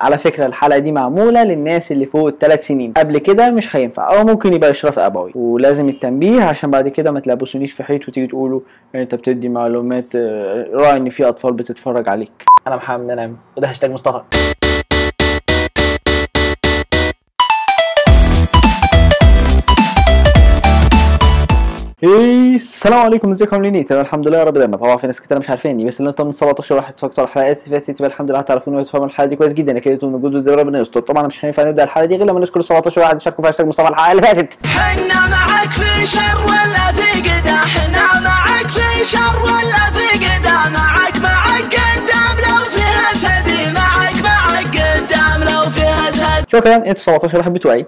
على فكرة الحلقة دي معمولة للناس اللي فوق الثلاث سنين. قبل كده مش هينفع. أو ممكن يبقى إشراف أبوي. ولازم التنبيه عشان بعد كده ما تلبسونيش في حيط وتيجي تقولوا أنت بتدي معلومات آه، راعي إن في أطفال بتتفرج عليك. أنا محمد منعم وده هاشتاج مصطفى. السلام عليكم ازيكم؟ عاملين إيه؟ تمام الحمد لله يا رب دايما. طبعا في ناس كتير مش عارفيني بس اللي أنتم من 17 واحد اتفرجتوا على الحلقات فاتت يبقى الحمد لله هتعرفوني وتفهموا الحلقة دي كويس جدا. أكيد أنتم موجودوا ده ربنا يستر. طبعا مش هينفع نبدأ الحلقة دي غير لما نشكر 17 واحد شاركوا في هاشتاج مصطفى الحلقة اللي فاتت. حنا معك في شر ولا في قدا حنا معك في شر ولا في قدا معك معك قدام لو فيها سدي. معك معك قدام لو فيها سدي. شكرا أنتوا 17 واحد بتوعي.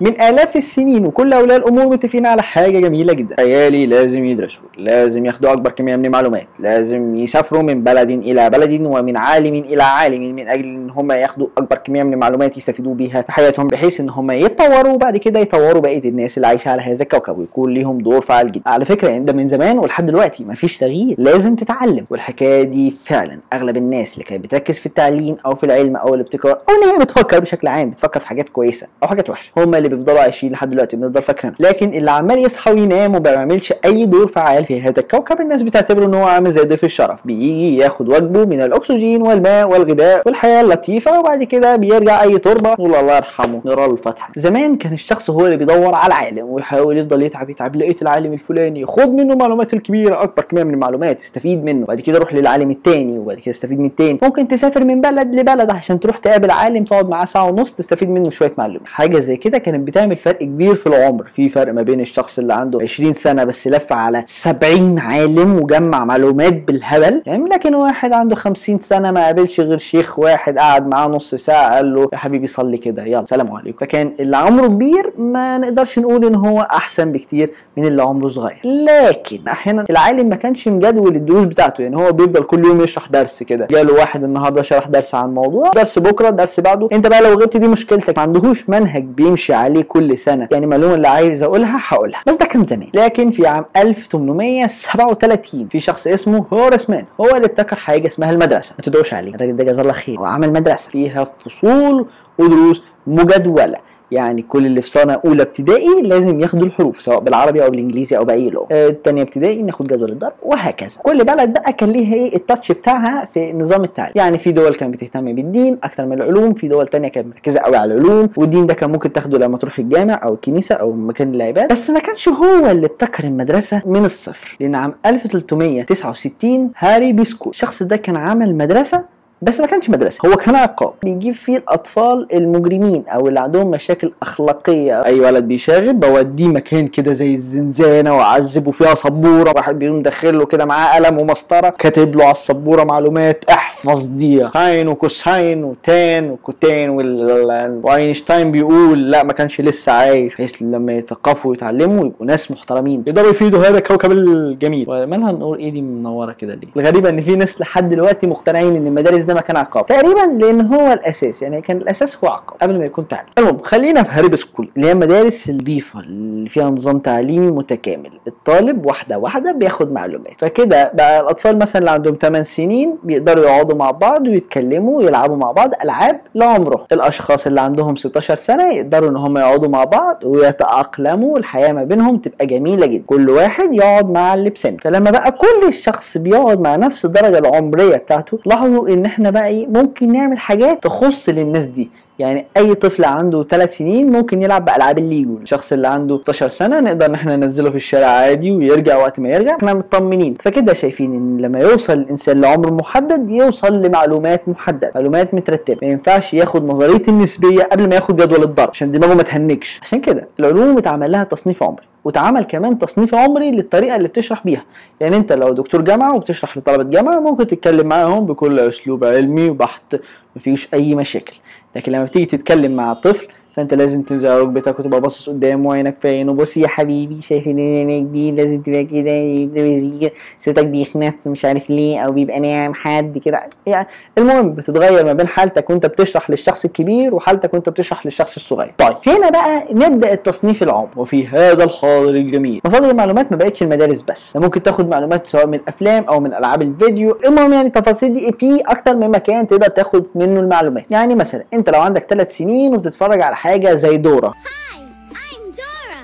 من آلاف السنين وكل أولياء الأمور متفقين على حاجة جميلة جدا. عيالي لازم يدرسوا لازم ياخدوا أكبر كمية من المعلومات لازم يسافروا من بلد إلى بلد ومن عالم إلى عالم من أجل إن هم ياخدوا أكبر كمية من المعلومات يستفيدوا بيها في حياتهم بحيث إن هم يتطوروا وبعد كده يطوروا بقية الناس اللي عايشة على هذا الكوكب ويكون ليهم دور فعال جدا. على فكرة يعني ده من زمان ولحد دلوقتي مفيش تغيير لازم تتعلم. والحكاية دي فعلا أغلب الناس اللي كانت بتركز في التعليم أو في العلم أو الابتكار أو إن هي بتفكر بشكل عام بتفكر في حاجات كويسة أو حاجات وحشة هم اللي بيفضلوا عايشين لحد دلوقتي بنفضل فاكرين لكن اللي عمال يصحى وينام وما بيعملش أي دور فعال في هذا الكوكب الناس بتعتبره إن هو عامل زي ضيف الشرف. بيجي ياخد واجبه من الأكسجين والماء والغذاء والحياة اللطيفة وبعد كده بيرجع أي تربة. نقول الله يرحمه نقرا له الفاتحه زمان كان الشخص هو اللي بيدور على العالم ويحاول يفضل يتعب يتعب لقيت العالم الفلاني. خد منه المعلومات الكبيرة أكبر كميه من المعلومات استفيد منه. وبعد كده روح للعالم التاني وبعد كده استفيد من التاني. ممكن تسافر من بلد لبلد عشان تروح تقابل عالم تقعد معاه ساعة ونص تستفيد منه شوية معلومات. حاجة زي كده كانت بتعمل فرق كبير في العمر. في فرق ما بين الشخص اللي عنده 20 سنة بس لف على 70 عالم وجمع معلومات بالهبل. يعني لكن واحد عنده 50 سنة ما قابلش غير شيخ واحد قعد معاه نص ساعة قال له يا حبيبي صلي كده يلا سلام عليكم. فكان اللي عمره كبير ما نقدرش نقول إن هو أحسن بكتير من اللي عمره صغير. لكن أحيانا العالم ما كانش مجدول الدروس بتاعته. يعني هو بيفضل كل يوم يشرح درس كده. جاله واحد النهارده شرح درس عن موضوع درس بكرة درس بعده. أنت بقى لو غبت دي مشكلتك. ما عندهوش منهج بيمشي عليه كل سنة. يعني المعلومه اللي عايز أقولها هقولها. بس ده كان زمان. لكن في عام 1837 في شخص اسمه هورس مان. هو اللي ابتكر حاجة اسمها المدرسة. ما تدعوش عليه. الراجل ده جزاه الله خير. هو عمل مدرسة. فيها فصول ودروس مجدولة. يعني كل اللي في سنه أولى ابتدائي لازم ياخدوا الحروف سواء بالعربي أو بالإنجليزي أو بأي لغة. آه، التانية ابتدائي ناخد جدول الضرب وهكذا. كل بلد بقى كان ليها إيه التاتش بتاعها في نظام التعليم يعني في دول كانت بتهتم بالدين أكتر من العلوم في دول تانية كانت مركزة قوي على العلوم والدين ده كان ممكن تاخده لما تروح الجامع أو الكنيسة أو مكان العبادة. بس ما كانش هو اللي ابتكر المدرسة من الصفر. لأن عام 1369 هاري بيسكو الشخص ده كان عمل مدرسة بس ما كانش مدرسة. هو كان عقاب. بيجيب فيه الأطفال المجرمين أو اللي عندهم مشاكل أخلاقية. أي ولد بيشاغب بوديه مكان كده زي الزنزانة واعذبه فيها سبورة. واحد بيقوم مدخل له كده معاه قلم ومسطرة كاتب له على السبورة معلومات. دي sine و cosine و tan و cotan وال- وأينشتاين بيقول لا ما كانش لسه عايش بحيث لما يثقفوا ويتعلموا يبقوا ناس محترمين. يقدروا يفيدوا هذا الكوكب الجميل. ومالها نقول إيه دي منورة كده ليه؟ الغريبة إن في ناس لحد دلوقتي مقتنعين إن المدارس ده مكان عقاب. تقريبا لأن هو الأساس يعني كان الأساس هو عقاب قبل ما يكون تعليم. المهم خلينا في هاريب school اللي هي مدارس النضيفه اللي فيها نظام تعليمي متكامل. الطالب واحدة واحدة بياخد معلومات. فكده بقى الأطفال مثلا اللي عندهم 8 سنين بيقدروا يقعدوا مع بعض ويتكلموا ويلعبوا مع بعض ألعاب لعمرهم الأشخاص اللي عندهم 16 سنة يقدروا إن هم يقعدوا مع بعض ويتأقلموا الحياة ما بينهم تبقى جميلة جدا. كل واحد يقعد مع اللي بسنه. فلما بقى كل الشخص بيقعد مع نفس الدرجة العمرية بتاعته لاحظوا إن إحنا بقى إيه ممكن نعمل حاجات تخص للناس دي. يعني أي طفل عنده 3 سنين ممكن يلعب بألعاب الليجو الشخص اللي عنده 16 سنة نقدر إن إحنا ننزله في الشارع عادي ويرجع وقت ما يرجع. إحنا مطمنين. فكده شايفين إن لما يوصل الإنسان لعمر محدد يوصل لمعلومات محددة. معلومات مترتبة. ما ينفعش ياخد نظرية النسبية قبل ما ياخد جدول الضرب عشان دماغه ما تهنكش. عشان كده العلوم اتعمل لها تصنيف عمري واتعمل كمان تصنيف عمري للطريقة اللي بتشرح بيها. يعني انت لو دكتور جامعة وبتشرح لطلبة جامعة ممكن تتكلم معاهم بكل أسلوب علمي وبحت مفيش أي مشاكل. لكن لما بتيجي تتكلم مع طفل فأنت لازم تنزل على ركبتك وتبقى باصص قدام وعينك في عينه. بص يا حبيبي شايف إن عينك دي؟ لازم تبقى كده صوتك بيخنف مش عارف ليه أو بيبقى ناعم حد كده. يعني المهم بتتغير ما بين حالتك وأنت بتشرح للشخص الكبير وحالتك وأنت بتشرح للشخص الصغير. طيب هنا بقى نبدأ التصنيف العمر وفي هذا الحاضر الجميل. مصادر المعلومات ما بقتش المدارس بس. ممكن تاخد معلومات سواء من افلام أو من ألعاب الفيديو. المهم يعني التفاصيل دي في أكتر من مكان تقدر تاخد منه المعلومات. يعني مثلا أنت لو عندك ثلاث سنين وبتتفرج على حاجة زي دورة. Hi, I'm Dora.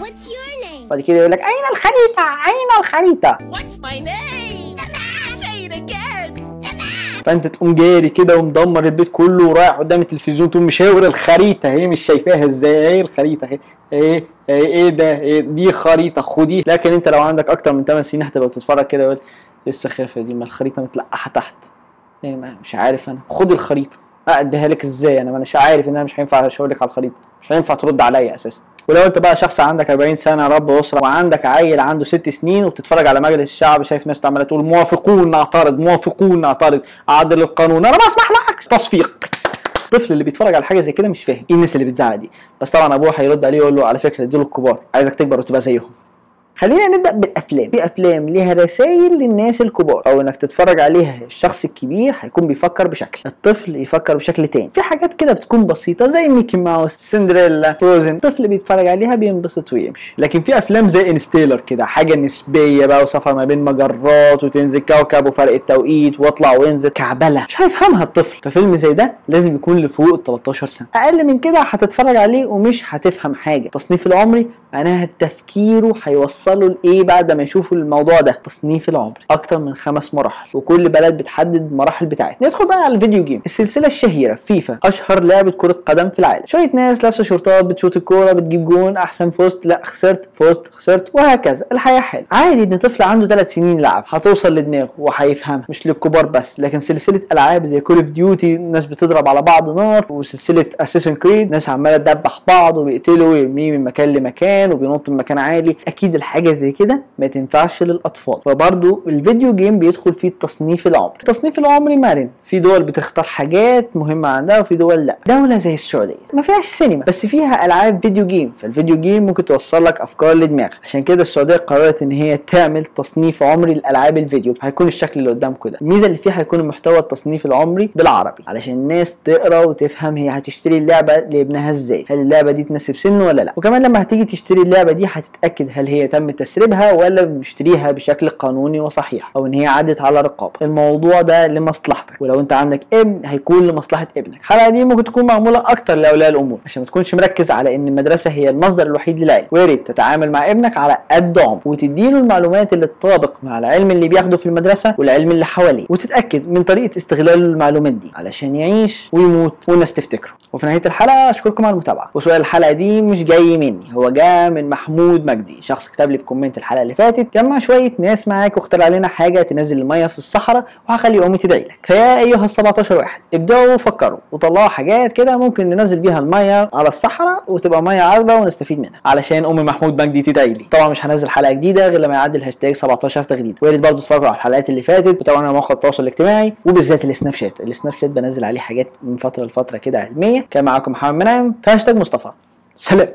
What's your name? بعد كده يقول لك أين الخريطة؟ أين الخريطة؟ What's my name? Say it again. فأنت تقوم جاري كده ومدمر البيت كله ورايح قدام التلفزيون تقوم مشاور الخريطة. هي مش شايفاها إزاي؟ إيه الخريطة؟ اهي إيه؟ إيه؟ إيه ده؟ إيه؟ دي خريطة خديها لكن أنت لو عندك أكتر من 8 سنين هتبقى بتتفرج كده يقول إيه السخافة دي؟ ما الخريطة متلقحة تحت. إيه ما مش عارف أنا. خد الخريطة. أديها لك إزاي؟ أنا ما مش عارف ان أنا مش هينفع اشاور لك على الخريطة. مش هينفع ترد عليا أساسا. ولو أنت بقى شخص عندك 40 سنة رب أسرة وعندك عيل عنده ست سنين وبتتفرج على مجلس الشعب شايف ناس عماله تقول موافقون نعترض موافقون نعترض. عدل القانون. أنا بسمح لك. تصفيق. الطفل اللي بيتفرج على حاجة زي كده مش فاهم. إيه الناس اللي بتزعق دي؟ بس طبعا أبوه هيرد عليه ويقول له على فكرة دول الكبار. عايزك تكبر وتبقى زيهم. خلينا نبدأ بالأفلام. في أفلام ليها رسائل للناس الكبار أو إنك تتفرج عليها الشخص الكبير هيكون بيفكر بشكل الطفل يفكر بشكل تاني. في حاجات كده بتكون بسيطة زي ميكي ماوس سندريلا فروزن الطفل بيتفرج عليها بينبسط ويمشي. لكن في أفلام زي انستيلر كده حاجة نسبية بقى وسفر ما بين مجرات وتنزل كوكب وفرق التوقيت واطلع وانزل. كعبلة. مش هيفهمها الطفل. ففيلم زي ده لازم يكون لفوق ال 13 سنة. أقل من كده هتتفرج عليه ومش هتفهم حاجة. تصنيف العمري معناها تفكيره هيوصله لإيه بعد ما يشوفوا الموضوع ده؟ تصنيف العمر. أكتر من خمس مراحل وكل بلد بتحدد المراحل بتاعتها. ندخل بقى على ال video game. السلسلة الشهيرة فيفا أشهر لعبة كرة قدم في العالم. شوية ناس لابسة شورتات بتشوت الكورة بتجيب جون أحسن فزت لا خسرت فزت خسرت وهكذا. الحياة حلوة. عادي إن طفل عنده ثلاث سنين يلعب. هتوصل لدماغه وهيفهمها. مش للكبار بس لكن سلسلة ألعاب زي Call of Duty ناس بتضرب على بعض نار وسلسلة Assassin's Creed ناس عمالة تدبح بعض وبيقتلوا ويرميه من مكان لمكان وبينط من مكان عالي. أكيد الحاجة زي كده ما تنفعش للأطفال. فبرضه ال video game بيدخل فيه التصنيف العمري. التصنيف العمري مرن. في دول بتختار حاجات مهمة عندها وفي دول لا. دولة زي السعودية. ما فيهاش سينما. بس فيها ألعاب video game. فال video game ممكن توصل لك أفكار لدماغك. عشان كده السعودية قررت إن هي تعمل تصنيف عمري لألعاب الفيديو. هيكون الشكل اللي قدامكم ده. الميزة اللي فيها هيكون محتوى التصنيف العمري بالعربي. علشان الناس تقرأ وتفهم هي هتشتري اللعبة لابنها إزاي. هل اللعبة دي تناسب سنه ولا لا. وكمان لما هتيجي تشتري اللعبة دي هتتأكد هل هي تم تسريبها ولا مشتريها بشكل قانوني وصحيح أو إن هي عدت على رقابة. الموضوع ده لمصلحتك. ولو أنت عندك ابن هيكون لمصلحة ابنك. الحلقة دي ممكن تكون معمولة أكتر لأولياء الأمور عشان ما تكونش مركز على إن المدرسة هي المصدر الوحيد للعلم. ويا ريت تتعامل مع ابنك على قد عمره وتديله المعلومات اللي تطابق مع العلم اللي بياخده في المدرسة والعلم اللي حواليه. وتتأكد من طريقة استغلاله للمعلومات دي علشان يعيش ويموت والناس تفتكره. وفي نهاية الحلقة أشكركم على المتابعة. وسؤال الحلقة دي مش جاي مني هو جاء من محمود مجدي شخص كتب لي في comment الحلقة اللي فاتت جمع شوية ناس معاك واختار علينا حاجة تنزل المية في الصحراء وهخلي أمي تدعي لك. فيا أيها ال 17 واحد ابدأوا فكروا وطلعوا حاجات كده ممكن ننزل بيها المية على الصحراء وتبقى مية عذبة ونستفيد منها. علشان ام محمود مجدي تدعي لي. طبعا مش هنزل حلقة جديدة غير لما يعدي الهاشتاج 17 تغريده ويا ريت برضه تتفرجوا على الحلقات اللي فاتت على مواقع التواصل الاجتماعي وبالذات السناب شات. السناب شات بنزل عليه حاجات من فترة لفترة كده علمية. كان معاكم محمد منعم في هاشتاج مصطفى. سلام.